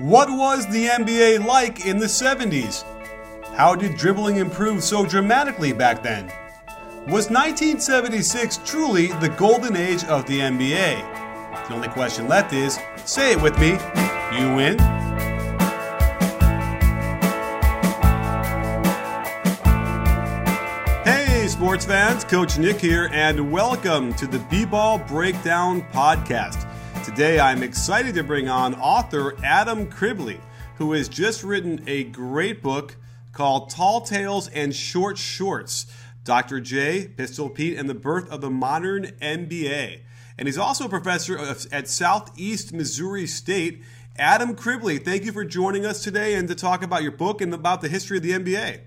What was the NBA like in the 70s? How did dribbling improve so dramatically back then? Was 1976 truly the golden age of the NBA? The only question left is say it with me, you win. Hey, sports fans, Coach Nick here, and welcome to the B Ball Breakdown Podcast. Today I'm excited to bring on author Adam Criblez, who has just written a great book called Tall Tales and Short Shorts Dr. J, Pistol Pete, and the Birth of the Modern NBA. And he's also a professor at Southeast Missouri State. Adam Criblez, thank you for joining us today and to talk about your book and about the history of the NBA.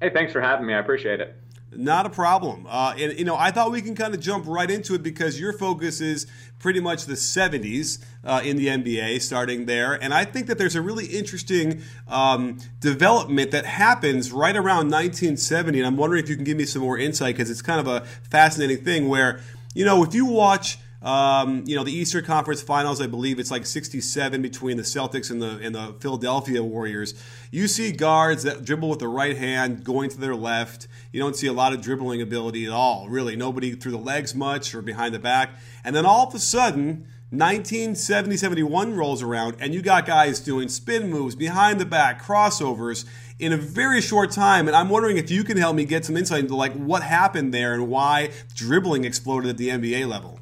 Hey, thanks for having me. I appreciate it. Not a problem. Uh, and, you know, I thought we can kind of jump right into it because your focus is pretty much the 70s uh, in the NBA, starting there. And I think that there's a really interesting um, development that happens right around 1970. And I'm wondering if you can give me some more insight because it's kind of a fascinating thing where, you know, if you watch um, you know, the Eastern Conference Finals, I believe it's like 67 between the Celtics and the and the Philadelphia Warriors. You see guards that dribble with the right hand going to their left. You don't see a lot of dribbling ability at all, really. Nobody through the legs much or behind the back. And then all of a sudden, 1970 71 rolls around, and you got guys doing spin moves behind the back, crossovers in a very short time. And I'm wondering if you can help me get some insight into like what happened there and why dribbling exploded at the NBA level.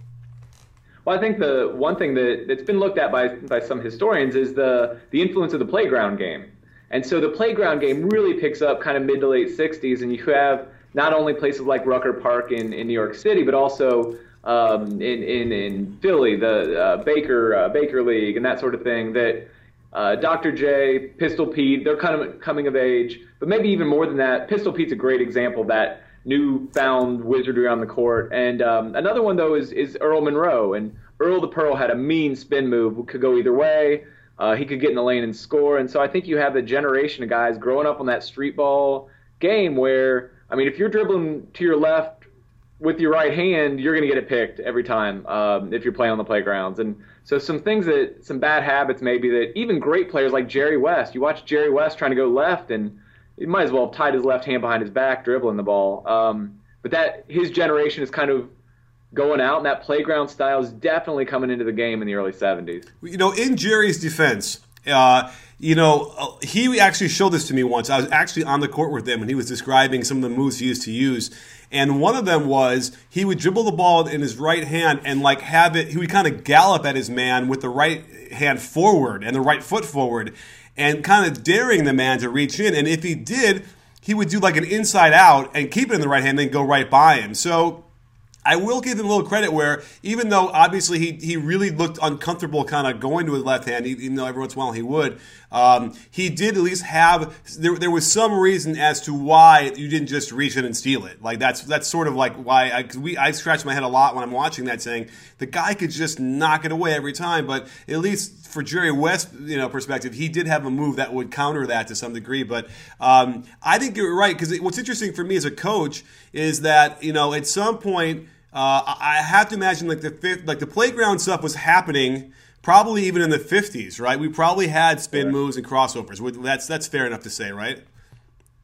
Well, I think the one thing that, that's been looked at by, by some historians is the, the influence of the playground game. And so the playground game really picks up kind of mid to late 60s, and you have not only places like Rucker Park in, in New York City, but also um, in, in, in Philly, the uh, Baker, uh, Baker League, and that sort of thing, that uh, Dr. J, Pistol Pete, they're kind of coming of age. But maybe even more than that, Pistol Pete's a great example that newfound wizardry on the court. And um, another one though is is Earl Monroe, and Earl the Pearl had a mean spin move, could go either way. Uh, he could get in the lane and score. And so I think you have a generation of guys growing up on that street ball game where I mean, if you're dribbling to your left with your right hand, you're going to get it picked every time um, if you're playing on the playgrounds. And so some things that some bad habits maybe that even great players like Jerry West, you watch Jerry West trying to go left and he might as well have tied his left hand behind his back dribbling the ball. Um, but that his generation is kind of going out, and that playground style is definitely coming into the game in the early 70s. You know, in Jerry's defense, uh, you know, uh, he actually showed this to me once. I was actually on the court with him, and he was describing some of the moves he used to use. And one of them was he would dribble the ball in his right hand and like have it. He would kind of gallop at his man with the right hand forward and the right foot forward, and kind of daring the man to reach in. And if he did, he would do like an inside out and keep it in the right hand, then go right by him. So I will give him a little credit where, even though obviously he, he really looked uncomfortable kind of going to his left hand, even though every once in a while he would, um, he did at least have, there, there was some reason as to why you didn't just reach in and steal it. Like that's that's sort of like why I, we, I scratch my head a lot when I'm watching that saying the guy could just knock it away every time, but at least for Jerry West, you know, perspective, he did have a move that would counter that to some degree. But um, I think you're right because what's interesting for me as a coach is that, you know, at some point, uh, I have to imagine like the fifth, like the playground stuff was happening probably even in the 50s, right? We probably had spin moves and crossovers. That's that's fair enough to say, right?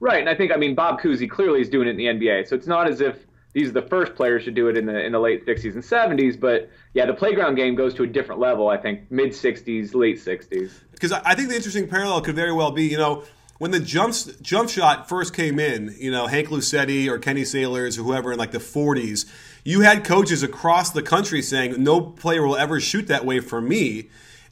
Right, and I think I mean Bob Cousy clearly is doing it in the NBA, so it's not as if these are the first players to do it in the in the late 60s and 70s, but yeah, the playground game goes to a different level. I think mid 60s, late 60s. Because I think the interesting parallel could very well be, you know when the jump jump shot first came in, you know, Hank Luisetti or Kenny Sailors or whoever in like the 40s, you had coaches across the country saying no player will ever shoot that way for me.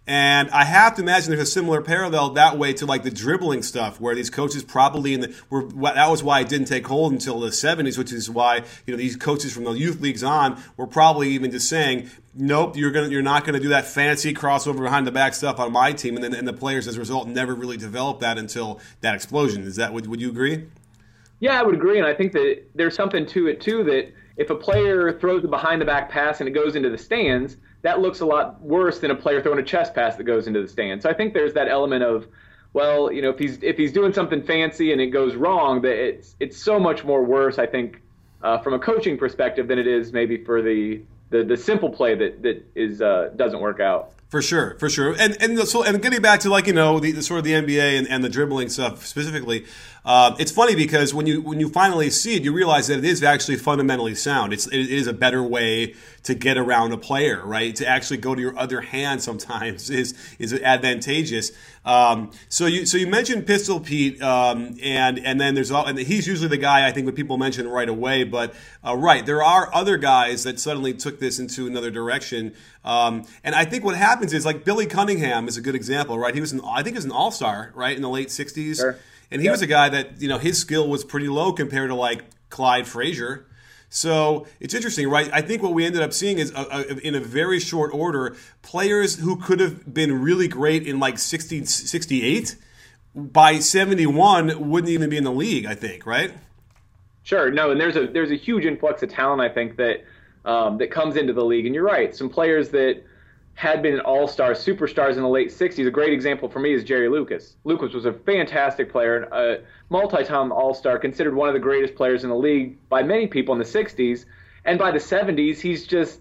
And I have to imagine there's a similar parallel that way to like the dribbling stuff, where these coaches probably in the were that was why it didn't take hold until the 70s, which is why you know these coaches from the youth leagues on were probably even just saying, nope, you're gonna you're not gonna do that fancy crossover behind the back stuff on my team, and then and the players as a result never really developed that until that explosion. Is that would would you agree? Yeah, I would agree, and I think that there's something to it too that if a player throws a behind the back pass and it goes into the stands, that looks a lot worse than a player throwing a chest pass that goes into the stands. So I think there's that element of, well, you know, if he's if he's doing something fancy and it goes wrong, that it's it's so much more worse. I think uh, from a coaching perspective than it is maybe for the the, the simple play that that is uh, doesn't work out. For sure, for sure, and and so and getting back to like you know the, the sort of the NBA and, and the dribbling stuff specifically, uh, it's funny because when you when you finally see it, you realize that it is actually fundamentally sound. It's it is a better way to get around a player, right? To actually go to your other hand sometimes is is advantageous. Um, so you so you mentioned Pistol Pete, um, and and then there's all, and he's usually the guy I think that people mention right away. But uh, right, there are other guys that suddenly took this into another direction. Um, and I think what happens is like Billy Cunningham is a good example, right? He was an I think he was an All Star, right, in the late '60s, sure. and he yep. was a guy that you know his skill was pretty low compared to like Clyde Frazier. So it's interesting, right? I think what we ended up seeing is, a, a, in a very short order, players who could have been really great in like 60, 68 by 71 wouldn't even be in the league, I think, right? Sure. No, and there's a there's a huge influx of talent, I think, that um, that comes into the league. And you're right, some players that had been all-stars, superstars in the late 60s. A great example for me is Jerry Lucas. Lucas was a fantastic player, a multi-time all-star, considered one of the greatest players in the league by many people in the 60s. And by the 70s, he's just,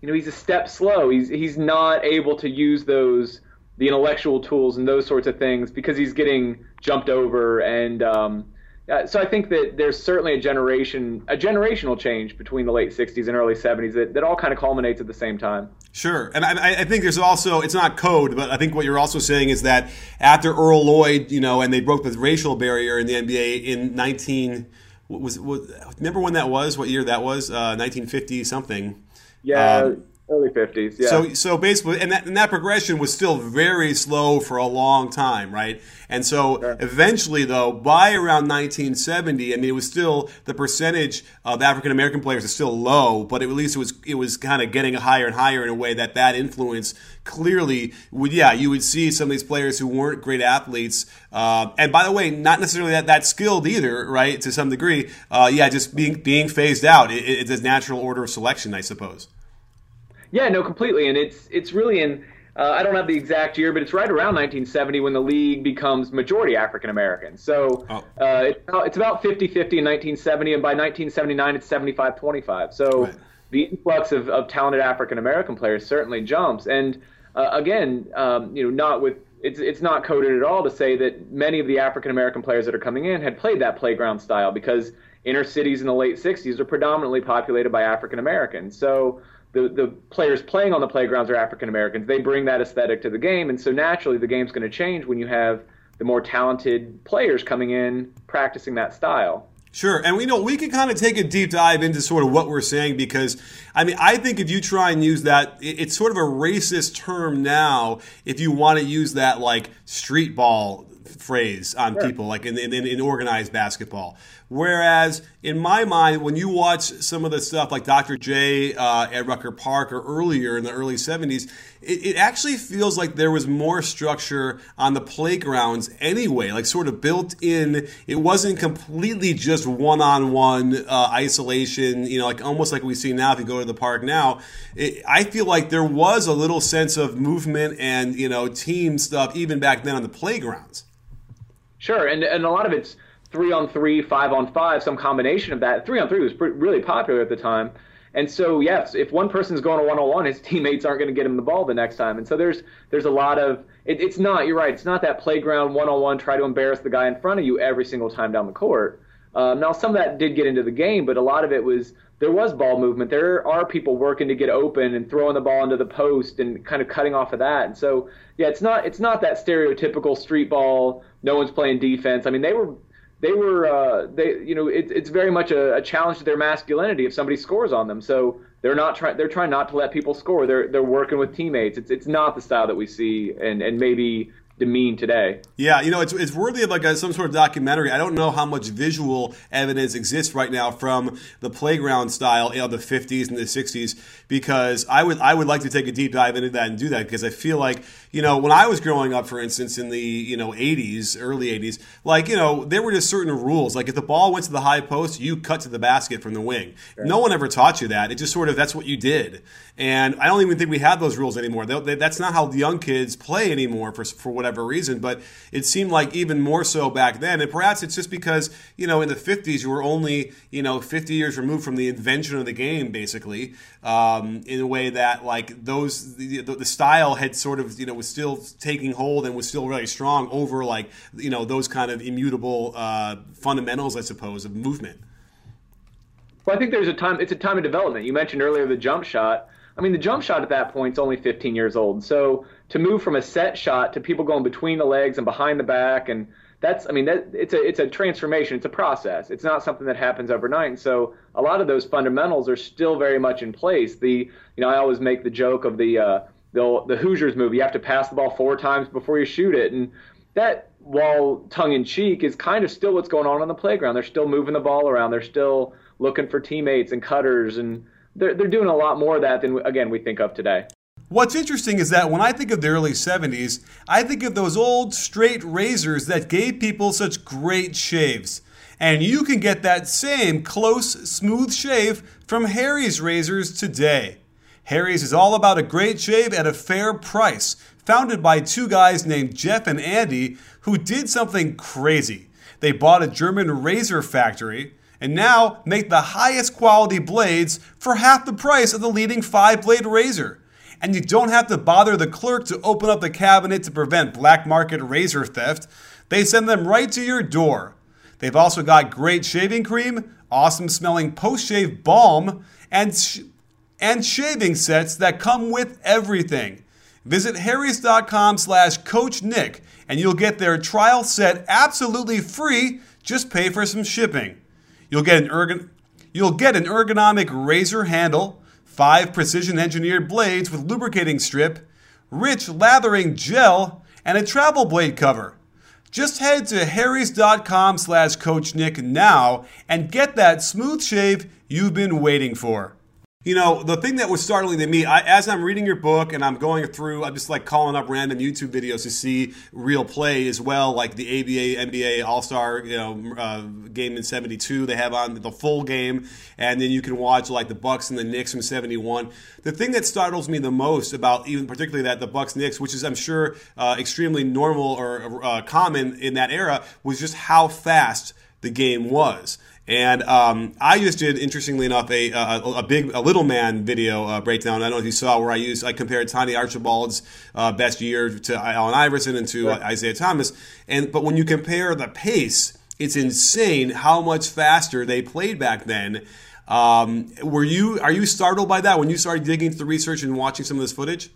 you know, he's a step slow. He's he's not able to use those the intellectual tools and those sorts of things because he's getting jumped over and um, uh, so I think that there's certainly a generation, a generational change between the late '60s and early '70s that, that all kind of culminates at the same time. Sure, and I, I, think there's also it's not code, but I think what you're also saying is that after Earl Lloyd, you know, and they broke the racial barrier in the NBA in 19 was, was remember when that was? What year that was? Uh, 1950 something. Yeah. Um, early 50s yeah. So so basically and that, and that progression was still very slow for a long time right? And so sure. eventually though by around 1970 i mean it was still the percentage of african american players is still low but at least it was it was kind of getting higher and higher in a way that that influence clearly would yeah you would see some of these players who weren't great athletes uh, and by the way not necessarily that, that skilled either right to some degree uh, yeah just being being phased out. It, it's a natural order of selection i suppose yeah, no, completely, and it's it's really in. Uh, I don't have the exact year, but it's right around 1970 when the league becomes majority African American. So oh. uh, it's, about, it's about 50 50 in 1970, and by 1979, it's 75 25. So right. the influx of, of talented African American players certainly jumps. And uh, again, um, you know, not with it's it's not coded at all to say that many of the African American players that are coming in had played that playground style because inner cities in the late 60s are predominantly populated by African Americans. So the, the players playing on the playgrounds are African Americans. They bring that aesthetic to the game, and so naturally the game's going to change when you have the more talented players coming in practicing that style. Sure, and we know we can kind of take a deep dive into sort of what we're saying because I mean I think if you try and use that, it's sort of a racist term now. If you want to use that like street ball phrase on sure. people, like in, in, in, organized basketball. Whereas in my mind, when you watch some of the stuff like Dr. J uh, at Rucker Park or earlier in the early 70s, it, it, actually feels like there was more structure on the playgrounds anyway, like sort of built in. It wasn't completely just one on one isolation, you know, like almost like we see now if you go to the park now. It, I feel like there was a little sense of movement and, you know, team stuff even back then on the playgrounds. Sure, and and a lot of it's three on three, five on five, some combination of that. Three on three was pretty, really popular at the time. And so, yes, if one person's going to one on one, his teammates aren't going to get him the ball the next time. And so there's there's a lot of it, it's not. You're right. It's not that playground one on one. Try to embarrass the guy in front of you every single time down the court. Um, now, some of that did get into the game, but a lot of it was there was ball movement. There are people working to get open and throwing the ball into the post and kind of cutting off of that. And so, yeah, it's not it's not that stereotypical street ball. No one's playing defense. I mean, they were they were uh, they you know it, it's very much a, a, challenge to their masculinity if somebody scores on them. So they're not trying they're trying not to let people score. They're they're working with teammates. It's it's not the style that we see and and maybe demean today. Yeah, you know, it's, it's worthy of like a, some sort of documentary. I don't know how much visual evidence exists right now from the playground style of the 50s and the 60s because I would I would like to take a deep dive into that and do that because I feel like you know when I was growing up, for instance, in the you know 80s, early 80s, like you know there were just certain rules. Like if the ball went to the high post, you cut to the basket from the wing. Sure. No one ever taught you that. It just sort of that's what you did. And I don't even think we have those rules anymore. They, they, that's not how the young kids play anymore for for whatever reason, but it seemed like even more so back then. And perhaps it's just because, you know, in the 50s, you were only, you know, 50 years removed from the invention of the game, basically, um, in a way that, like, those, the, the, style had sort of, you know, was still taking hold and was still really strong over, like, you know, those kind of immutable uh, fundamentals, I suppose, of movement. Well, I think there's a time, it's a time of development. You mentioned earlier the jump shot. I mean, the jump shot at that point is only 15 years old. So to move from a set shot to people going between the legs and behind the back, and that's, I mean, that it's a it's a transformation. It's a process. It's not something that happens overnight. And so a lot of those fundamentals are still very much in place. The, you know, I always make the joke of the uh, the the Hoosiers movie. You have to pass the ball four times before you shoot it, and that while tongue in cheek is kind of still what's going on on the playground. They're still moving the ball around. They're still looking for teammates and cutters and they're, they're doing a lot more of that than, again, we think of today. What's interesting is that when I think of the early 70s, I think of those old straight razors that gave people such great shaves. And you can get that same close, smooth shave from Harry's razors today. Harry's is all about a great shave at a fair price, founded by two guys named Jeff and Andy who did something crazy. They bought a German razor factory, and now make the highest quality blades for half the price of the leading five blade razor. And you don't have to bother the clerk to open up the cabinet to prevent black market razor theft. They send them right to your door. They've also got great shaving cream, awesome smelling post shave balm, and, sh- and shaving sets that come with everything. Visit harrys.com slash coach nick and you'll get their trial set absolutely free. Just pay for some shipping. You'll get an ergon- you'll get an ergonomic razor handle, five precision engineered blades with lubricating strip, rich lathering gel, and a travel blade cover. Just head to harrys.com slash coach nick now and get that smooth shave you've been waiting for. You know, the thing that was startling to me, I, as I'm reading your book and I'm going through, I'm just like calling up random YouTube videos to see real play as well, like the ABA, NBA All Star, you know, uh, game in '72. They have on the full game, and then you can watch like the Bucks and the Knicks from '71. The thing that startles me the most about even particularly that the Bucks Knicks, which is I'm sure uh, extremely normal or uh, common in that era, was just how fast the game was. And um, I just did, interestingly enough, a, a, a, big, a little man video uh, breakdown. I don't know if you saw where I used, I compared Tiny Archibald's uh, best year to Allen Iverson and to right. Isiah Thomas. And but when you compare the pace, it's insane how much faster they played back then. Um, were you are you startled by that when you started digging into the research and watching some of this footage?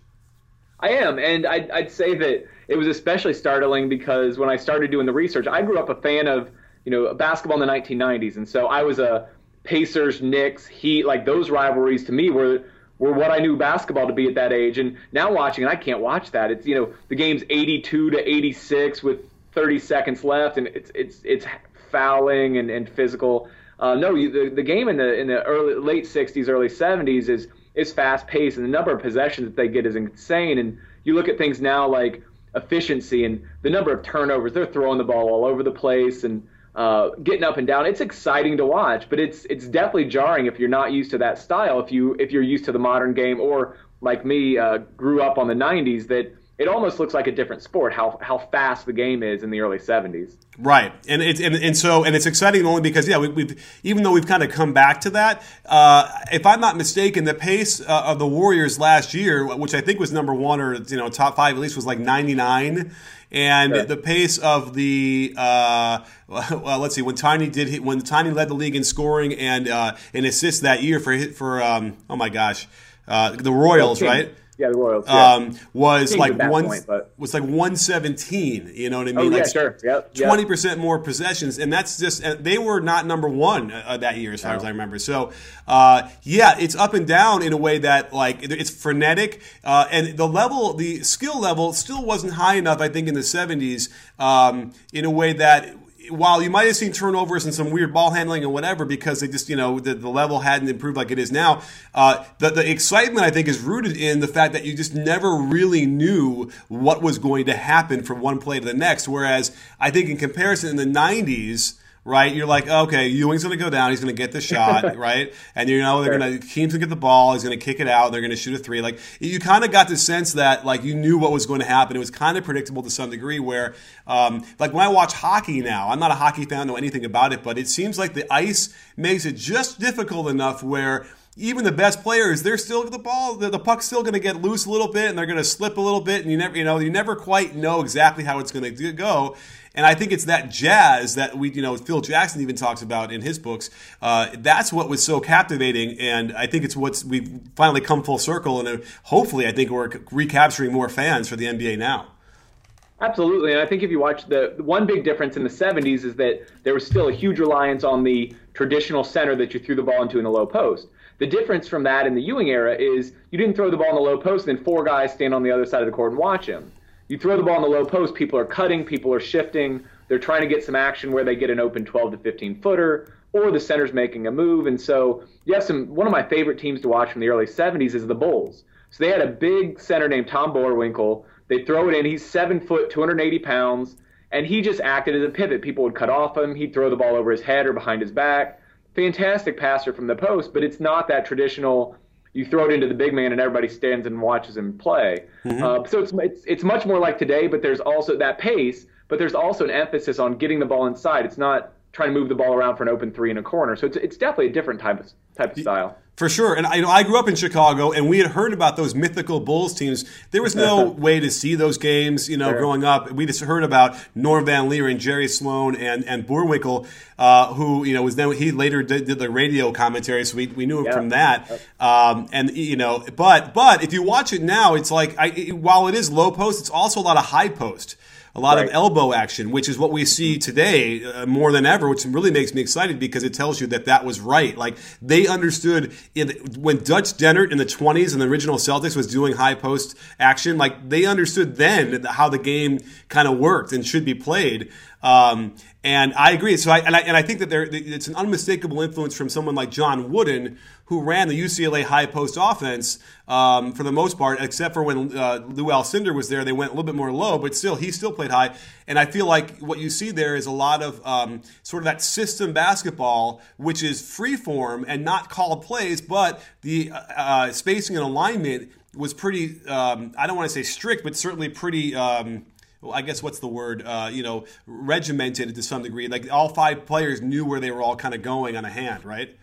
I am, and I'd, I'd say that it was especially startling because when I started doing the research, I grew up a fan of you know, basketball in the 1990s. And so I was a Pacers, Knicks, Heat, like those rivalries to me were were what I knew basketball to be at that age. And now watching, and I can't watch that. It's you know the game's 82 to 86 with 30 seconds left, and it's it's it's fouling and, and physical. Uh, no, you, the the game in the in the early late 60s, early 70s is is fast paced, and the number of possessions that they get is insane. And you look at things now like efficiency and the number of turnovers. They're throwing the ball all over the place, and uh, getting up and down. It's exciting to watch, but it's it's definitely jarring if you're not used to that style. If you if you're used to the modern game, or like me, uh, grew up on the '90s, that it almost looks like a different sport. How how fast the game is in the early '70s. Right, and it's and, and so and it's exciting only because yeah, we, have even though we've kind of come back to that. Uh, if I'm not mistaken, the pace uh, of the Warriors last year, which I think was number one or you know top five at least, was like 99 and sure. the pace of the uh, well, let's see when Tiny did when Tiny led the league in scoring and uh, and assists that year for for um, oh my gosh uh, the Royals right Yeah, the Royals. Yeah. Um, was like one point, but- was like one seventeen. You know what I mean? Oh, yeah, like sure. Yep, yep. Twenty percent more possessions, and that's just uh, they were not number one uh, that year as far No. as I remember. So uh, yeah, it's up and down in a way that like it's frenetic, uh, and the level, the skill level, still wasn't high enough. I think in the seventies, um, in a way that while you might have seen turnovers and some weird ball handling and whatever, because they just, you know, the, the level hadn't improved like it is now, uh, the, the excitement, I think, is rooted in the fact that you just never really knew what was going to happen from one play to the next. Whereas I think in comparison in the 90s, right? You're like, okay, Ewing's going to go down. He's going to get the shot, right? And you know they're going to Keem's going to get the ball. He's going to kick it out. They're going to shoot a three. Like you kind of got the sense that like you knew what was going to happen. It was kind of predictable to some degree. Where um, like when I watch hockey now, I'm not a hockey fan, know anything about it, but it seems like the ice makes it just difficult enough where even the best players, they're still the ball, the, the puck's still going to get loose a little bit, and they're going to slip a little bit, and you never, you know, you never quite know exactly how it's going to go. And I think it's that jazz that we, you know, Phil Jackson even talks about in his books. Uh, that's what was so captivating, and I think it's what's we've finally come full circle, and uh, hopefully, I think we're recapturing more fans for the NBA now. Absolutely, and I think if you watch the the one big difference in the 70s is that there was still a huge reliance on the traditional center that you threw the ball into in the low post. The difference from that in the Ewing era is you didn't throw the ball in the low post, and then four guys stand on the other side of the court and watch him. You throw the ball in the low post, people are cutting, people are shifting, they're trying to get some action where they get an open 12 to 15 footer, or the center's making a move. And so, you have some. One of my favorite teams to watch from the early 70s is the Bulls. So they had a big center named Tom Boerwinkle. They throw it in. He's seven foot, 280 pounds, and he just acted as a pivot. People would cut off him. He'd throw the ball over his head or behind his back. Fantastic passer from the post, but it's not that traditional. You throw it into the big man and everybody stands and watches him play. Uh, so it's, it's it's much more like today, but there's also that pace. But there's also an emphasis on getting the ball inside. It's not trying to move the ball around for an open three in a corner. So it's it's definitely a different type of type of style. For sure, and I, you know, I grew up in Chicago, and we had heard about those mythical Bulls teams. There was no way to see those games, you know, Sure. growing up. We just heard about Norm Van Lier and Jerry Sloan and and Boerwinkle, uh, who you know was then he later did, did the radio commentary, so we, we knew him Yeah. from that. Um, and you know, but but if you watch it now, it's like I, it- while it is low post, it's also a lot of high post. A lot of elbow action, which is what we see today uh, more than ever, which really makes me excited because it tells you that that was right. Like they understood in, when Dutch Dehnert in the 20s and the original Celtics was doing high post action, like they understood then how the game kind of worked and should be played. Um, and I agree. So I and, I and I think that there it's an unmistakable influence from someone like John Wooden, who ran the UCLA high post offense um, for the most part, except for when uh, Lou Alcindor was there. They went a little bit more low, but still, he still played high. And I feel like what you see there is a lot of um, sort of that system basketball, which is free form and not called plays, but the uh, uh, spacing and alignment was pretty. Um, I don't want to say strict, but certainly pretty. Um, I guess what's the word? Uh, you know, regimented to some degree. Like all five players knew where they were all kind of going on a hand, right?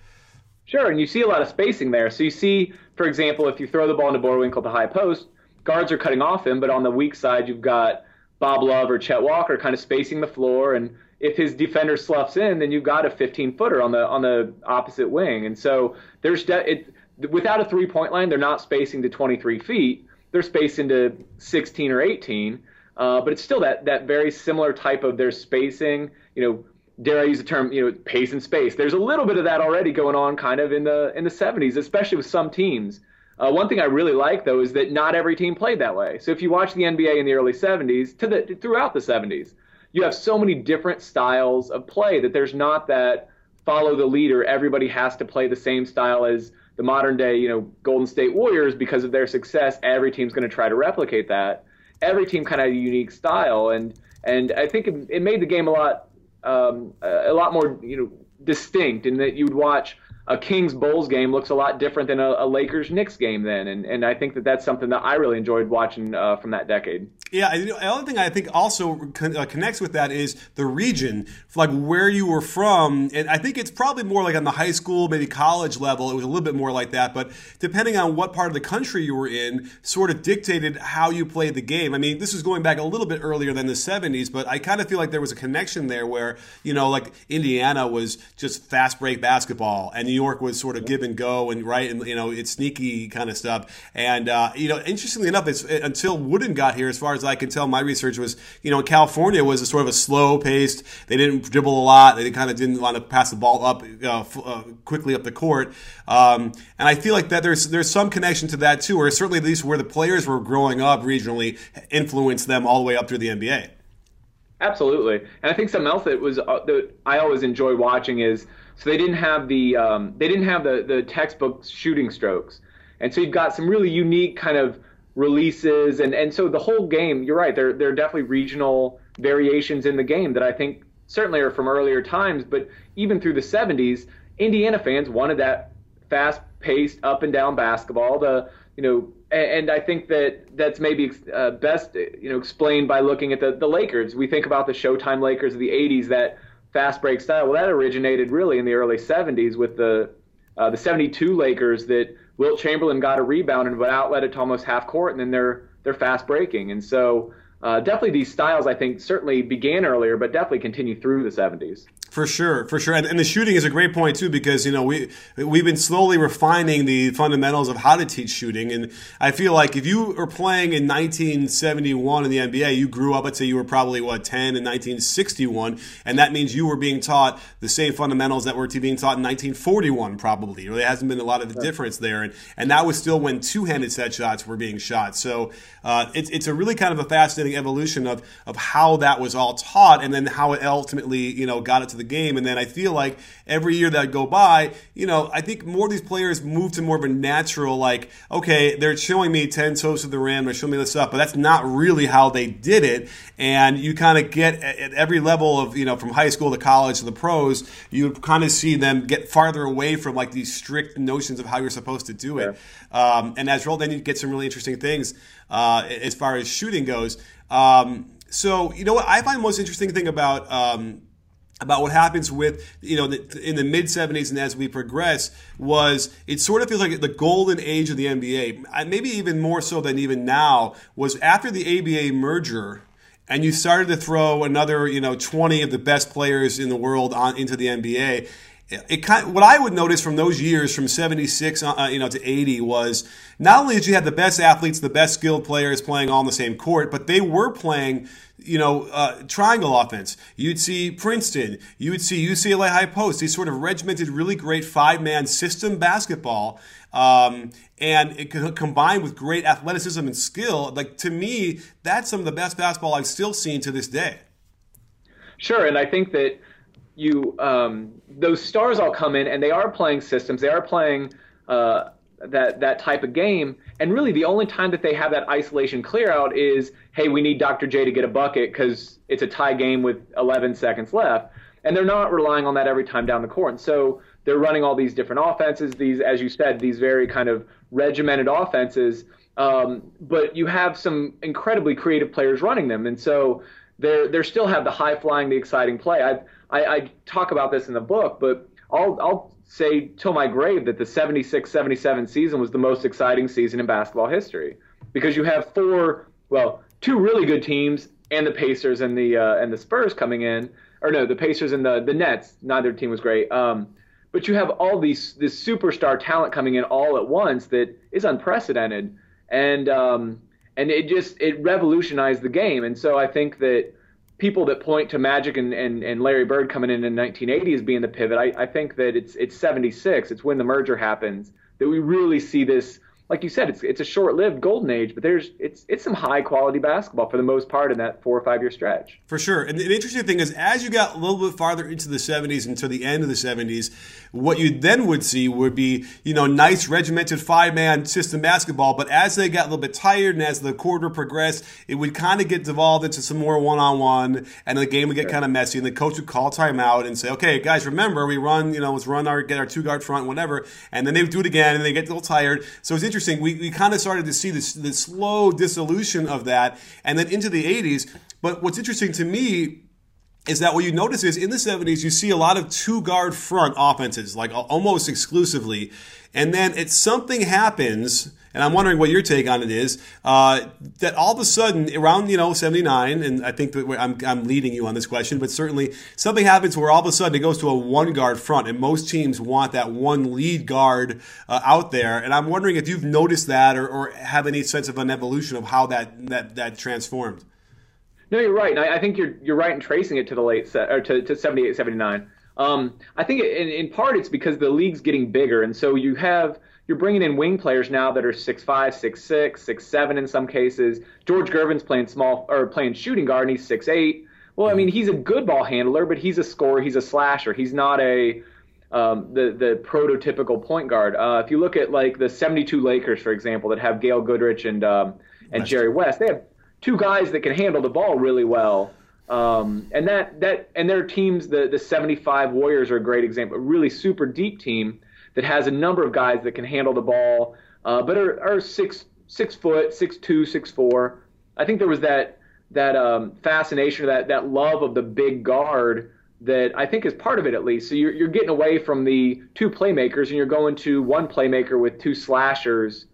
Sure, and you see a lot of spacing there. So you see, for example, if you throw the ball into Boerwinkle to high post, guards are cutting off him, but on the weak side, you've got Bob Love or Chet Walker kind of spacing the floor, and if his defender sloughs in, then you've got a 15 footer on the on the opposite wing, and so there's de- it without a three point line, they're not spacing to 23 feet, they're spacing to 16 or 18, uh, but it's still that that very similar type of their spacing, you know dare I use the term, you know, pace and space. There's a little bit of that already going on kind of in the in the 70s, especially with some teams. Uh, one thing I really like though is that not every team played that way. So if you watch the NBA in the early 70s to the throughout the 70s, you have so many different styles of play that there's not that follow the leader. Everybody has to play the same style as the modern day, you know, Golden State Warriors because of their success. Every team's going to try to replicate that. Every team kind of had a unique style, and and I think it, it made the game a lot um, a lot more you know distinct in that you'd watch a Kings Bulls game looks a lot different than a, a Lakers Knicks game then, and and I think that that's something that I really enjoyed watching uh, from that decade. Yeah, you the other thing I think also con- uh, connects with that is the region, like where you were from, and I think it's probably more like on the high school, maybe college level. It was a little bit more like that, but depending on what part of the country you were in, sort of dictated how you played the game. I mean, this is going back a little bit earlier than the '70s, but I kind of feel like there was a connection there where you know, like Indiana was just fast break basketball, and New York was sort of give and go and right and you know it's sneaky kind of stuff. And uh, you know, interestingly enough, it's until Wooden got here, as far as I can tell, my research was you know California was a sort of a slow paced. They didn't dribble a lot. They kind of didn't want to pass the ball up uh, uh, quickly up the court. Um, and I feel like that there's there's some connection to that too, or certainly at least where the players were growing up regionally influenced them all the way up through the NBA. Absolutely, and I think something else that was uh, that I always enjoy watching is so they didn't have the um, they didn't have the the textbook shooting strokes, and so you've got some really unique kind of releases, and and so the whole game. You're right. There there are definitely regional variations in the game that I think certainly are from earlier times, but even through the 70s, Indiana fans wanted that fast-paced up and down basketball. The you know and I think that that's maybe uh, best you know explained by looking at the the Lakers. We think about the Showtime Lakers of the '80s, that fast break style. Well, that originated really in the early '70s with the uh, the '72 Lakers that Wilt Chamberlain got a rebound and would outlet it to almost half court, and then they're they're fast breaking. And so uh, definitely these styles, I think, certainly began earlier, but definitely continue through the '70s. For sure, for sure, and, and, the shooting is a great point too because you know we we've been slowly refining the fundamentals of how to teach shooting, and I feel like if you were playing in 1971 in the NBA, you grew up. Let's say you were probably what 10 in 1961, and that means you were being taught the same fundamentals that were being taught in 1941, probably. There hasn't been a lot of right. difference there, and and that was still when two-handed set shots were being shot. So uh, it's it's a really kind of a fascinating evolution of of how that was all taught, and then how it ultimately you know got it to the game. And then I feel like every year that go by, you know, I think more of these players move to more of a natural, like, okay, they're showing me 10 toes to the rim, they're showing me this stuff, but that's not really how they did it. And you kind of get at every level of, you know, from high school to college to the pros, you kind of see them get farther away from like these strict notions of how you're supposed to do it. Yeah. Um, and as well, then you get some really interesting things uh, as far as shooting goes. Um, so, you know what I find the most interesting thing about um, about what happens with you know in the mid 70s and as we progress was it sort of feels like the golden age of the NBA maybe even more so than even now was after the ABA merger and you started to throw another you know 20 of the best players in the world on into the NBA it kind what I would notice from those years, from '76, uh, you know, to '80, was not only did you have the best athletes, the best skilled players playing on the same court, but they were playing, you know, uh, triangle offense. You'd see Princeton, you would see UCLA high post, these sort of regimented, really great five-man system basketball, um, and it combined with great athleticism and skill. Like to me, that's some of the best basketball I've still seen to this day. Sure, and I think that you um, those stars all come in and they are playing systems. They are playing uh, that that type of game. And really, the only time that they have that isolation clear out is, hey, we need Dr. J to get a bucket because it's a tie game with 11 seconds left. And they're not relying on that every time down the court. And so they're running all these different offenses. These, as you said, these very kind of regimented offenses. Um, but you have some incredibly creative players running them, and so they they still have the high flying, the exciting play. I I, I talk about this in the book, but I'll, I'll say till my grave that the 76 77 season was the most exciting season in basketball history because you have four, well, two really good teams and the Pacers and the uh, and the Spurs coming in, or no, the Pacers and the the Nets. Neither team was great. Um, but you have all these this superstar talent coming in all at once that is unprecedented, and um, and it just it revolutionized the game. And so I think that people that point to Magic and, and, and Larry Bird coming in in 1980 as being the pivot, I, I think that it's it's 76. It's when the merger happens that we really see this like you said, it's it's a short-lived golden age, but there's it's it's some high-quality basketball for the most part in that four or five-year stretch. For sure, and the interesting thing is, as you got a little bit farther into the '70s and to the end of the '70s, what you then would see would be you know nice regimented five-man system basketball. But as they got a little bit tired and as the quarter progressed, it would kind of get devolved into some more one-on-one, and the game would get sure. kind of messy. And the coach would call timeout and say, "Okay, guys, remember we run you know let's run our get our two-guard front, whatever." And then they would do it again, and they get a little tired. So it's interesting interesting. We, we kind of started to see this, the slow dissolution of that, and then into the 80s. But what's interesting to me is that what you notice is in the 70s you see a lot of two guard front offenses like almost exclusively and then it something happens and I'm wondering what your take on it is. Uh, that all of a sudden, around you know 79, and I think that I'm, I'm leading you on this question, but certainly something happens where all of a sudden it goes to a one guard front, and most teams want that one lead guard uh, out there. And I'm wondering if you've noticed that or, or have any sense of an evolution of how that that that transformed. No, you're right. And I, I think you're you're right in tracing it to the late set or to, to 78, 79. Um, I think in, in part it's because the league's getting bigger, and so you have you're bringing in wing players now that are six five, six six, six seven in some cases. George Gervin's playing small or playing shooting guard, and he's six eight. Well, I mean, he's a good ball handler, but he's a scorer. He's a slasher. He's not a um, the the prototypical point guard. Uh, if you look at like the '72 Lakers, for example, that have Gail Goodrich and um, and West. Jerry West, they have two guys that can handle the ball really well. Um, and that that and their teams, the the '75 Warriors are a great example, a really super deep team that has a number of guys that can handle the ball, uh, but are, are six six foot, six two, six four. I think there was that that um, fascination, that that love of the big guard that I think is part of it at least. So you're you're getting away from the two playmakers and you're going to one playmaker with two slashers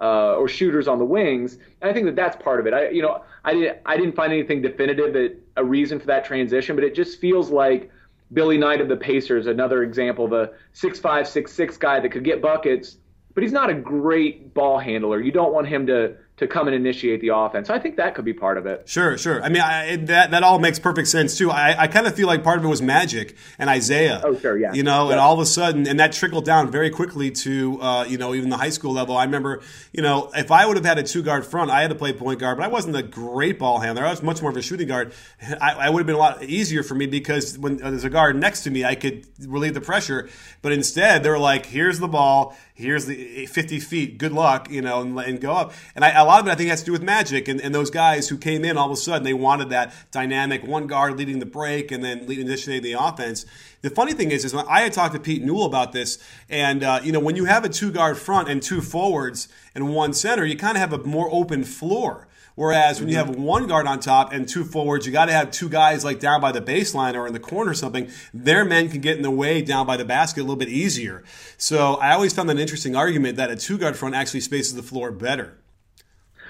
uh, or shooters on the wings. And I think that that's part of it. I you know I didn't I didn't find anything definitive that a reason for that transition, but it just feels like Billy Knight of the Pacers, another example, the six-five, six-six guy that could get buckets, but he's not a great ball handler. You don't want him to to come and initiate the offense. So I think that could be part of it. Sure, sure. I mean, I, that that all makes perfect sense too. I, I kind of feel like part of it was magic and Isiah. Oh, sure, yeah. You know, and all of a sudden, and that trickled down very quickly to uh, you know even the high school level. I remember, you know, if I would have had a two guard front, I had to play point guard, but I wasn't a great ball handler. I was much more of a shooting guard. I, I would have been a lot easier for me because when uh, there's a guard next to me, I could relieve the pressure. But instead, they were like, "Here's the ball." here's the 50 feet, good luck, you know, and, and go up. And I, a lot of it, I think, has to do with magic. And, and, those guys who came in all of a sudden, they wanted that dynamic one guard leading the break and then leading initiating the offense. The funny thing is, is when I had talked to Pete Newell about this, and uh, you know, when you have a two guard front and two forwards and one center, you kind of have a more open floor. Whereas when you have one guard on top and two forwards, you got to have two guys like down by the baseline or in the corner or something. Their men can get in the way down by the basket a little bit easier. So I always found that an interesting argument that a two guard front actually spaces the floor better.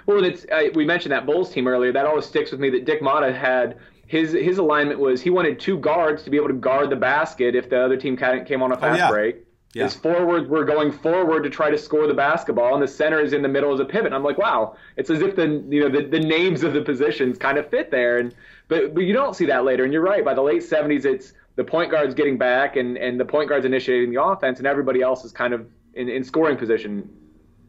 Well, it's uh, we mentioned that Bulls team earlier. That always sticks with me. That Dick Motta had his his alignment was he wanted two guards to be able to guard the basket if the other team came on a fast oh, yeah. break. Yeah. His forwards were going forward to try to score the basketball, and the center is in the middle as a pivot. And I'm like, wow, it's as if the you know the, the names of the positions kind of fit there. And but but you don't see that later. And you're right. By the late 70s, it's the point guard's getting back, and and the point guard's initiating the offense, and everybody else is kind of in, in scoring position.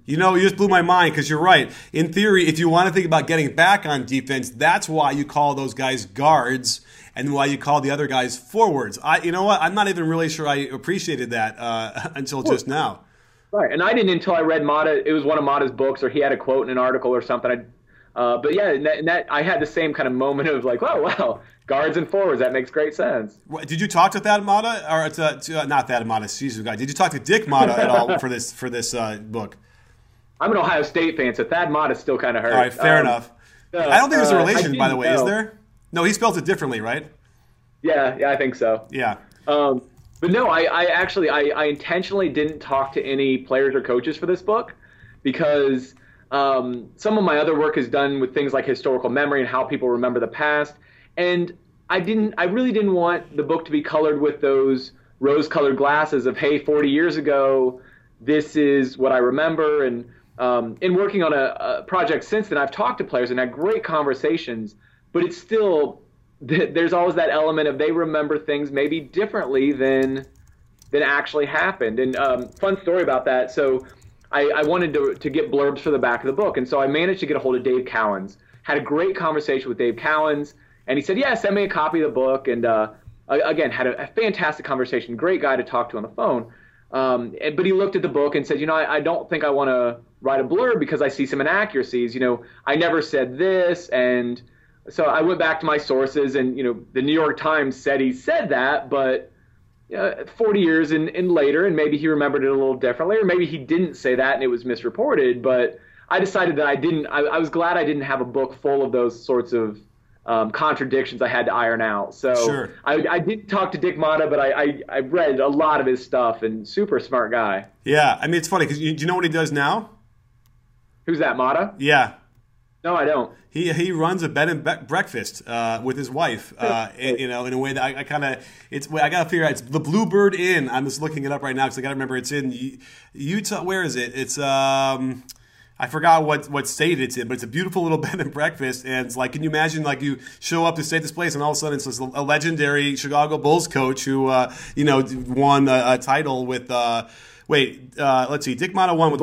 You know, you just blew my mind because you're right. In theory, if you want to think about getting back on defense, that's why you call those guys guards and why you call the other guys forwards. I, you know what? I'm not even really sure I appreciated that uh, until just now. Right, and I didn't until I read Motta. It was one of Motta's books, or he had a quote in an article or something. I, uh, but yeah, and that, and that, I had the same kind of moment of like, oh wow, guards and forwards. That makes great sense. Did you talk to Thad Matta or to, to uh, not Thad? Excuse me, guy. Did you talk to Dick Motta at all for this for this uh, book? I'm an Ohio State fan, so Thad Matta still kind of hurt. All right, fair um, enough. I don't think there's a uh, relation, by the way. Know. Is there? No, he spelled it differently, right? Yeah, yeah, I think so. Yeah. Um, but no, I, I actually I, I, intentionally didn't talk to any players or coaches for this book because um, some of my other work is done with things like historical memory and how people remember the past, and I didn't I really didn't want the book to be colored with those rose-colored glasses of hey, 40 years ago, this is what I remember, and um, in working on a, a project since then, I've talked to players and had great conversations, but it's still there's always that element of they remember things maybe differently than than actually happened. And um, fun story about that. So I, I, wanted to, to get blurbs for the back of the book, and so I managed to get a hold of Dave Cowens. Had a great conversation with Dave Cowens, and he said, "Yeah, send me a copy of the book." And uh, again, had a, a, fantastic conversation. Great guy to talk to on the phone. Um, but he looked at the book and said, "You know, I, I don't think I want to write a blurb because I see some inaccuracies. You know, I never said this, and." so I went back to my sources, and you know, the New York Times said he said that, but uh, 40 years and, and later, and maybe he remembered it a little differently, or maybe he didn't say that and it was misreported. But I decided that I didn't. I, I was glad I didn't have a book full of those sorts of um, contradictions I had to iron out. So Sure. I, I did talk to Dick Motta, but I, I, I read a lot of his stuff and super smart guy. Yeah, I mean it's funny because you, you know what he does now? Who's that, Motta? Yeah, No, I don't. He, he runs a bed and be- breakfast uh, with his wife, uh, and, you know, in a way that I, I kind of it's I got to figure out. It's the Bluebird Inn. I'm just looking it up right now because I got to remember it's in Utah. Where is it? It's um. I forgot what, what state it's in, but it's a beautiful little bed and breakfast. And it's like, can you imagine, like, you show up to stay at this place, and all of a sudden it's this, a legendary Chicago Bulls coach who, uh, you know, won a, a title with, uh, wait, uh, let's see, Dick Motta won with.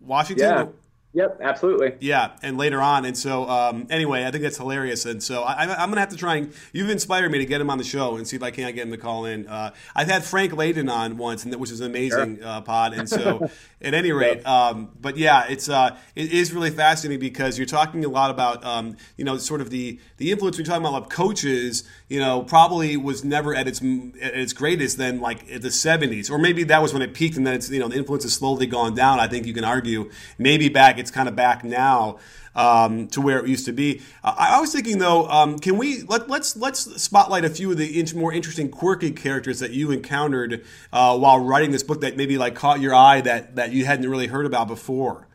Washington. Yeah. Yep, absolutely. Yeah, and later on, and so um, anyway, I think that's hilarious, and so I, I'm gonna have to try and you've inspired me to get him on the show and see if I can't get him to call in. Uh, I've had Frank Layden on once, and that which is an amazing uh, pod, and so at any rate, um, but yeah, it's uh, it is really fascinating because you're talking a lot about um, you know sort of the the influence we're talking about like coaches, you know, probably was never at its at its greatest then like at the 70s, or maybe that was when it peaked, and then it's you know the influence has slowly gone down. I think you can argue maybe back it's kind of back now um, to where it used to be. Uh, I was thinking though, um, can we let, let's let's spotlight a few of the more interesting, quirky characters that you encountered uh, while writing this book that maybe like caught your eye that that you hadn't really heard about before.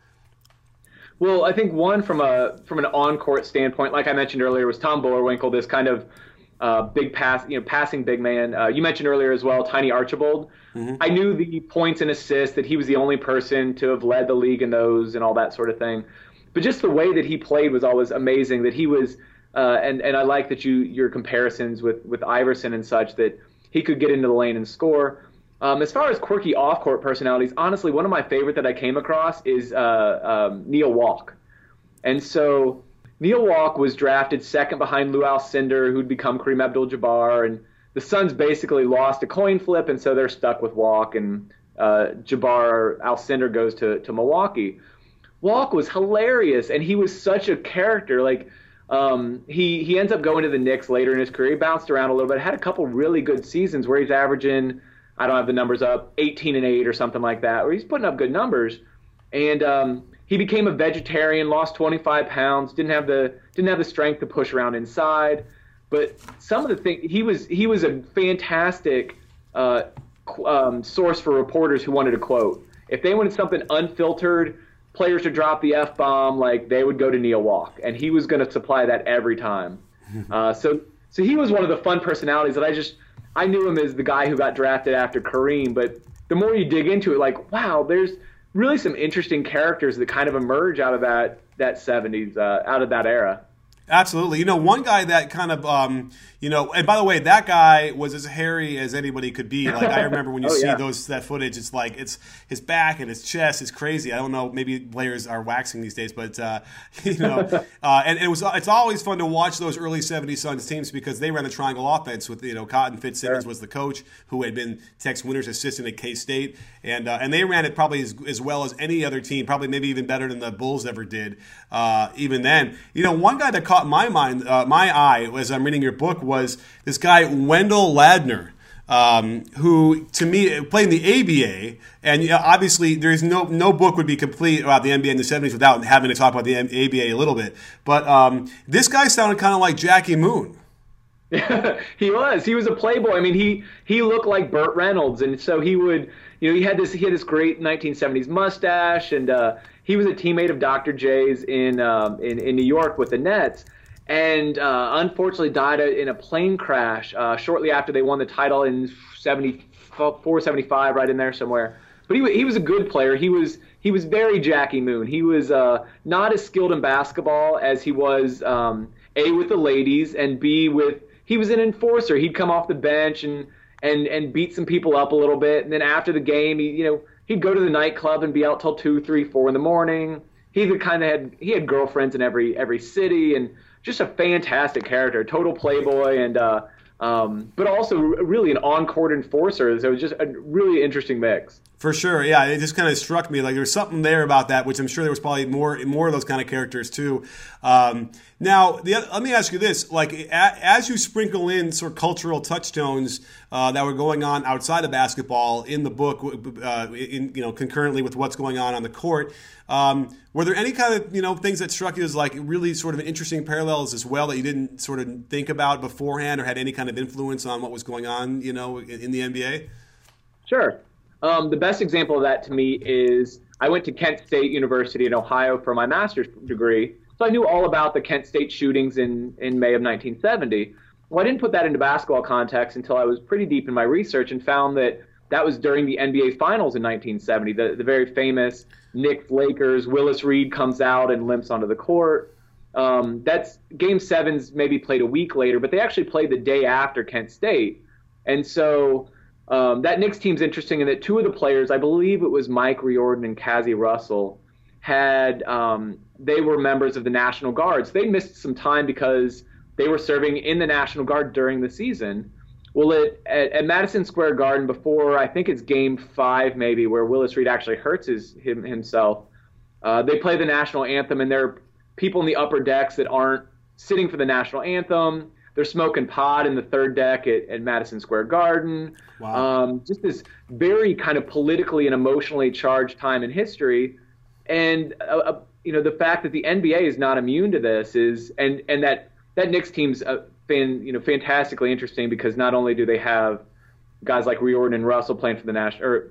Well, I think one from a from an on-court standpoint, like I mentioned earlier, was Tom Boerwinkle, this kind of uh, big pass, you know, passing big man. Uh, you mentioned earlier as well, Tiny Archibald. I knew the points and assists that he was the only person to have led the league in those and all that sort of thing. But just the way that he played was always amazing. That he was, uh, and and I like that you your comparisons with with Iverson and such that he could get into the lane and score. Um, as far as quirky off-court personalities, honestly, one of my favorite that I came across is uh, um, Neil Walk. And so Neil Walk was drafted second behind Lou Alcindor, who'd become Kareem Abdul-Jabbar, and the Suns basically lost a coin flip, and so they're stuck with Walk, and uh, Jabbar Alcindor goes to to Milwaukee. Walk was hilarious, and he was such a character. Like um, he he ends up going to the Knicks later in his career. He bounced around a little bit, had a couple really good seasons where he's averaging I don't have the numbers up 18 and 8 or something like that, where he's putting up good numbers. And um, he became a vegetarian, lost 25 pounds, didn't have the didn't have the strength to push around inside. But some of the things he was he was a fantastic uh, um, source for reporters who wanted to quote. If they wanted something unfiltered, players to drop the f bomb, like they would go to Neil Walk, and he was going to supply that every time. uh, so so he was one of the fun personalities that I just I knew him as the guy who got drafted after Kareem, but the more you dig into it, like wow, there's really some interesting characters that kind of emerge out of that that 70s, uh, out of that era. Absolutely. You know, one guy that kind of, um, you know, and by the way, that guy was as hairy as anybody could be. Like I remember when you Oh, see yeah. those that footage, it's like it's his back and his chest is crazy. I don't know, maybe players are waxing these days, but uh, you know, uh, and, and it was it's always fun to watch those early '70s Suns teams because they ran the triangle offense with you know Cotton Fitzsimmons Sure. was the coach who had been Tex Winter's assistant at K State, and uh, and they ran it probably as, as well as any other team, probably maybe even better than the Bulls ever did. Uh, even then, you know, one guy that caught my mind, uh, my eye, as I'm reading your book, was this guy Wendell Ladner. Um, who to me played in the ABA, and you know, obviously there's no no book would be complete about the NBA in the '70s without having to talk about the ABA a little bit. But um, this guy sounded kind of like Jackie Moon. he was. He was a playboy. I mean, he he looked like Burt Reynolds, and so he would, you know, he had this he had this great 1970s mustache, and uh, he was a teammate of Dr. J's in um, in in New York with the Nets, and uh, unfortunately died in a plane crash uh, shortly after they won the title in 74, 75, right in there somewhere. But he he was a good player. He was he was very Jackie Moon. He was uh, not as skilled in basketball as he was um, a with the ladies and b with he was an enforcer. He'd come off the bench and and and beat some people up a little bit, and then after the game, he you know he'd go to the nightclub and be out till two, three, four in the morning. He kind of had he had girlfriends in every every city and just a fantastic character, total playboy and. uh um, but also really an on-court enforcer. So it was just a really interesting mix. For sure, yeah. It just kind of struck me like there was something there about that, which I'm sure there was probably more more of those kind of characters too. Um, now, the, let me ask you this: like a, as you sprinkle in sort of cultural touchstones uh, that were going on outside of basketball in the book, uh, in, you know, concurrently with what's going on on the court, um, were there any kind of you know things that struck you as like really sort of interesting parallels as well that you didn't sort of think about beforehand or had any kind of influence on what was going on, you know, in, in the NBA? Sure. Um, the best example of that to me is I went to Kent State University in Ohio for my master's degree so I knew all about the Kent State shootings in, in May of 1970. Well, I didn't put that into basketball context until I was pretty deep in my research and found that that was during the NBA Finals in 1970, the, the very famous Knicks Lakers. Willis Reed comes out and limps onto the court. Um, that's Game Sevens maybe played a week later, but they actually played the day after Kent State, and so um, that Knicks team's interesting in that two of the players, I believe it was Mike Riordan and Cazzie Russell, had um, they were members of the National Guard. So they missed some time because they were serving in the National Guard during the season. Well, it, at, at, Madison Square Garden before I think it's Game Five maybe where Willis Reed actually hurts his him, himself. Uh, they play the national anthem, and there are people in the upper decks that aren't sitting for the national anthem. They're smoking pot in the third deck at, at Madison Square Garden. Wow. Um, just this very kind of politically and emotionally charged time in history. And uh, uh you know the fact that the NBA is not immune to this is and and that that Knicks team's uh, been you know fantastically interesting because not only do they have guys like Riordan and Russell playing for the national or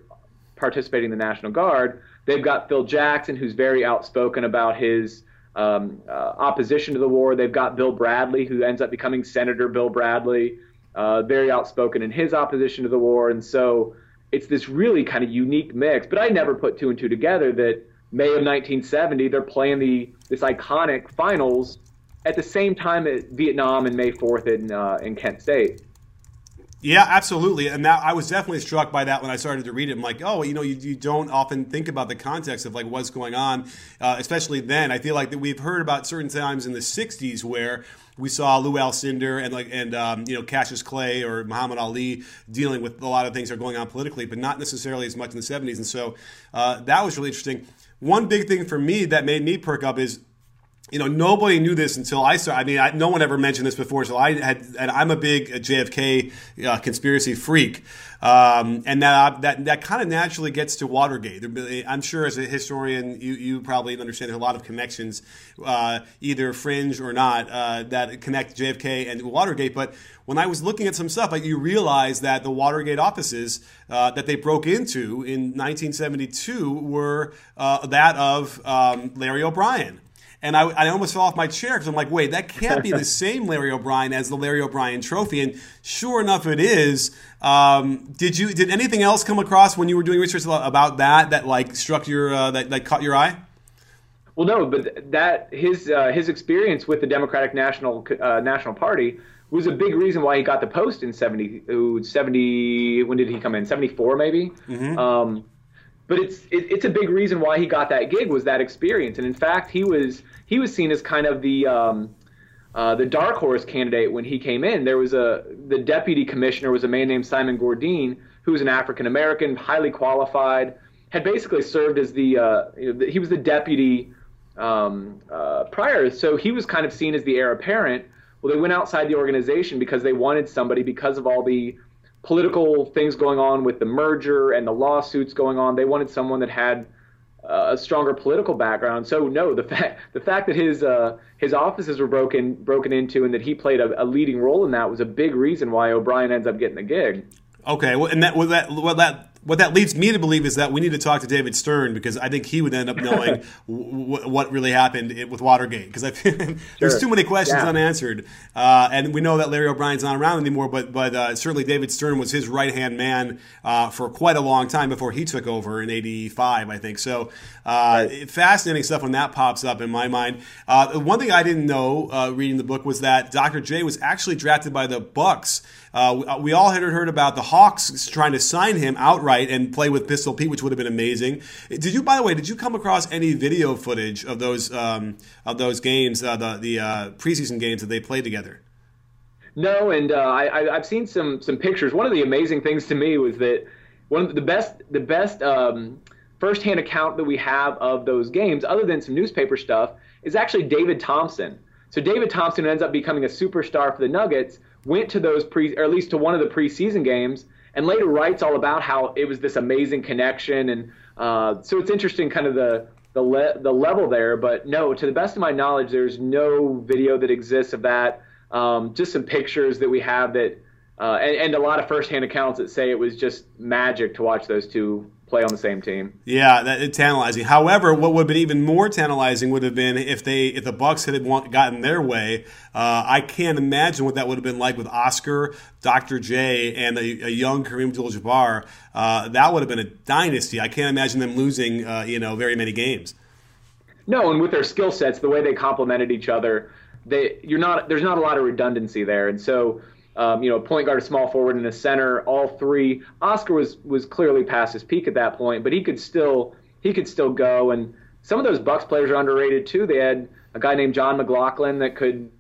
participating in the National Guard, they've got Phil Jackson who's very outspoken about his um, uh, opposition to the war. They've got Bill Bradley who ends up becoming Senator Bill Bradley, uh, very outspoken in his opposition to the war, and so it's this really kind of unique mix. But I never put two and two together that May of 1970, they're playing the this iconic finals at the same time at Vietnam and May 4th in uh, in Kent State. Yeah, absolutely. And that I was definitely struck by that when I started to read it. I'm like, oh, you know, you, you don't often think about the context of like what's going on, uh, especially then. I feel like that we've heard about certain times in the '60s where we saw Lou Alcindor and like and um, you know Cassius Clay or Muhammad Ali dealing with a lot of things that are going on politically, but not necessarily as much in the '70s. And so uh, that was really interesting one big thing for me that made me perk up is you know, nobody knew this until I started. I mean, I, no one ever mentioned this before. So I had, and I'm a big JFK uh, conspiracy freak, um, and that that that kind of naturally gets to Watergate. I'm sure, as a historian, you you probably understand a lot of connections, uh, either fringe or not, uh, that connect JFK and Watergate. But when I was looking at some stuff, like you realize that the Watergate offices uh, that they broke into in 1972 were uh, that of um, Larry O'Brien and I, I almost fell off my chair because I'm like, wait, that can't be the same Larry O'Brien as the Larry O'Brien Trophy. And sure enough, it is. Um, did you did anything else come across when you were doing research about that that like struck your uh, that, that caught your eye? Well, no, but that his uh, his experience with the Democratic National uh, National Party was a big reason why he got the post in 70, 70 when did he come in 74 maybe mm-hmm. um, but it's it, it's a big reason why he got that gig was that experience and in fact he was he was seen as kind of the um, uh, the dark horse candidate when he came in. There was a the deputy commissioner was a man named Simon Gourdine, who was an African American, highly qualified, had basically served as the, uh, you know, the he was the deputy um, uh, prior, so he was kind of seen as the heir apparent. Well, they went outside the organization because they wanted somebody because of all the political things going on with the merger and the lawsuits going on. They wanted someone that had a stronger political background. So no, the fact the fact that his uh, his offices were broken broken into and that he played a, a, leading role in that was a big reason why O'Brien ends up getting the gig. Okay, well, and that well, that well, that what that leads me to believe is that we need to talk to David Stern because I think he would end up knowing w- what really happened with Watergate because I sure. there's too many questions yeah. unanswered, uh, and we know that Larry O'Brien's not around anymore, but but uh, certainly David Stern was his right hand man uh, for quite a long time before he took over in '85, I think. So uh, right. fascinating stuff when that pops up in my mind. Uh, one thing I didn't know uh, reading the book was that Dr. J was actually drafted by the Bucks. Uh, we all had heard about the Hawks trying to sign him outright and play with Pistol Pete, which would have been amazing. Did you, by the way, did you come across any video footage of those um, of those games, uh, the the uh, preseason games that they played together? No, and uh, I, I've seen some some pictures. One of the amazing things to me was that one of the best the best um, firsthand account that we have of those games, other than some newspaper stuff, is actually David Thompson. So David Thompson ends up becoming a superstar for the Nuggets. Went to those pre, or at least to one of the preseason games, and later writes all about how it was this amazing connection. And uh, so it's interesting, kind of the the le- the level there. But no, to the best of my knowledge, there's no video that exists of that. Um, just some pictures that we have that, uh, and, and a lot of firsthand accounts that say it was just magic to watch those two play on the same team. Yeah, that it's tantalizing. However, what would have been even more tantalizing would have been if they if the Bucks had gotten their way. Uh, I can't imagine what that would have been like with Oscar, Dr. J, and a, a young Kareem Abdul-Jabbar. Uh, that would have been a dynasty. I can't imagine them losing, uh, you know, very many games. No, and with their skill sets, the way they complemented each other, they you're not there's not a lot of redundancy there, and so um, you know, point guard, a small forward, and a center, all three. Oscar was was clearly past his peak at that point, but he could still he could still go. And some of those Bucks players are underrated too. They had a guy named Jon McGlocklin that could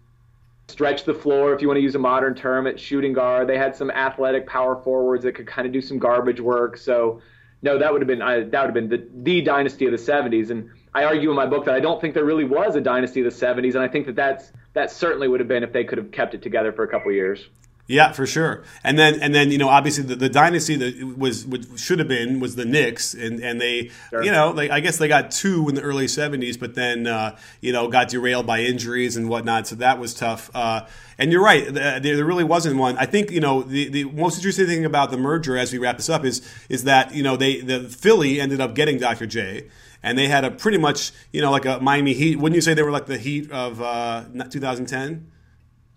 stretch the floor, if you want to use a modern term, at shooting guard. They had some athletic power forwards that could kind of do some garbage work. So, no, that would have been I, that would have been the, the dynasty of the '70s. And I argue in my book that I don't think there really was a dynasty of the '70s, and I think that that's that certainly would have been if they could have kept it together for a couple years. Yeah, for sure. And then and then you know obviously the, the dynasty that was should have been was the Knicks and and they sure. you know they, I guess they got two in the early '70s, but then uh, you know got derailed by injuries and whatnot, so that was tough. Uh, and you're right, there, there really wasn't one. I think you know the, the most interesting thing about the merger as we wrap this up is is that you know they the Philly ended up getting Dr. J and they had a pretty much you know like a Miami Heat. Wouldn't you say they were like the Heat of uh, 2010?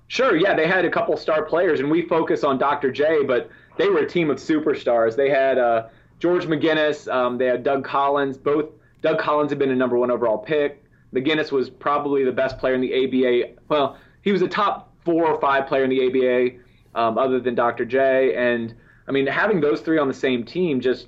Sure, yeah, they had a couple star players, and we focus on Dr. J, but they were a team of superstars. They had uh, George McGinnis, um, they had Doug Collins. Both Doug Collins had been a number one overall pick. McGinnis was probably the best player in the ABA. Well, he was a top four or five player in the ABA, um, other than Dr. J. And I mean, having those three on the same team, just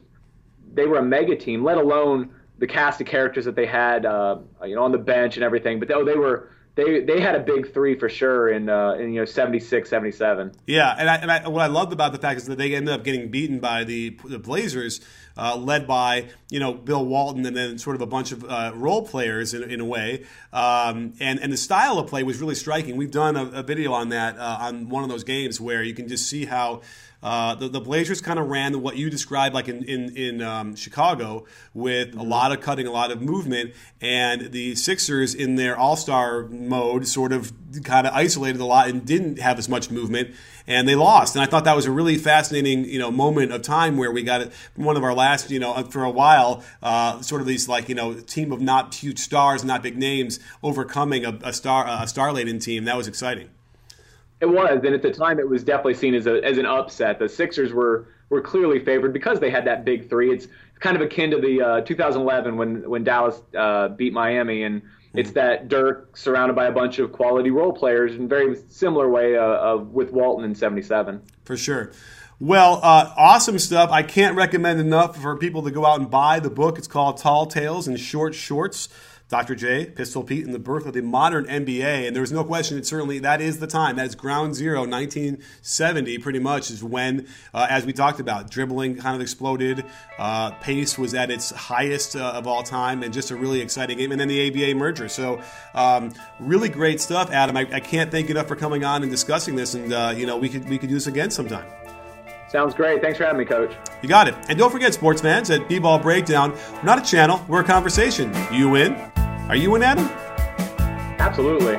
they were a mega team. Let alone the cast of characters that they had, uh, you know, on the bench and everything. But oh, they were they they had a big three for sure in uh, in you know 76, 77. Yeah, and I, and I, what I loved about the fact is that they ended up getting beaten by the the Blazers, uh, led by you know Bill Walton and then sort of a bunch of uh, role players in, in a way, um, and and the style of play was really striking. We've done a, a video on that uh, on one of those games where you can just see how uh, the, the, Blazers kind of ran what you described like in in, in um, Chicago with a lot of cutting, a lot of movement, and the Sixers in their All Star mode sort of kind of isolated a lot and didn't have as much movement, and they lost. And I thought that was a really fascinating you know moment of time where we got it one of our last you know for a while uh, sort of these like you know team of not huge stars, not big names overcoming a, a star a star laden team. That was exciting. It was, and at the time, it was definitely seen as a as an upset. The Sixers were were clearly favored because they had that big three. It's kind of akin to the uh, 2011 when when Dallas uh, beat Miami, and it's that Dirk surrounded by a bunch of quality role players in very similar way uh, of with Walton in '77. For sure. Well, uh, awesome stuff. I can't recommend enough for people to go out and buy the book. It's called Tall Tales and Short Shorts. Dr. J, Pistol Pete, and the birth of the modern NBA. And there's no question that certainly that is the time. That is ground zero. 1970, pretty much, is when, uh, as we talked about, dribbling kind of exploded. Uh, pace was at its highest uh, of all time, and just a really exciting game. And then the ABA merger. So, um, really great stuff, Adam. I, I, can't thank you enough for coming on and discussing this. And uh, you know, we could we could do this again sometime. Sounds great. Thanks for having me, Coach. You got it. And don't forget, sports fans, at B-Ball Breakdown, we're not a channel, we're a conversation. You in? Are you an Adam? Absolutely.